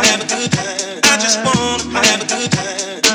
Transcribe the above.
I just wanna have a good time.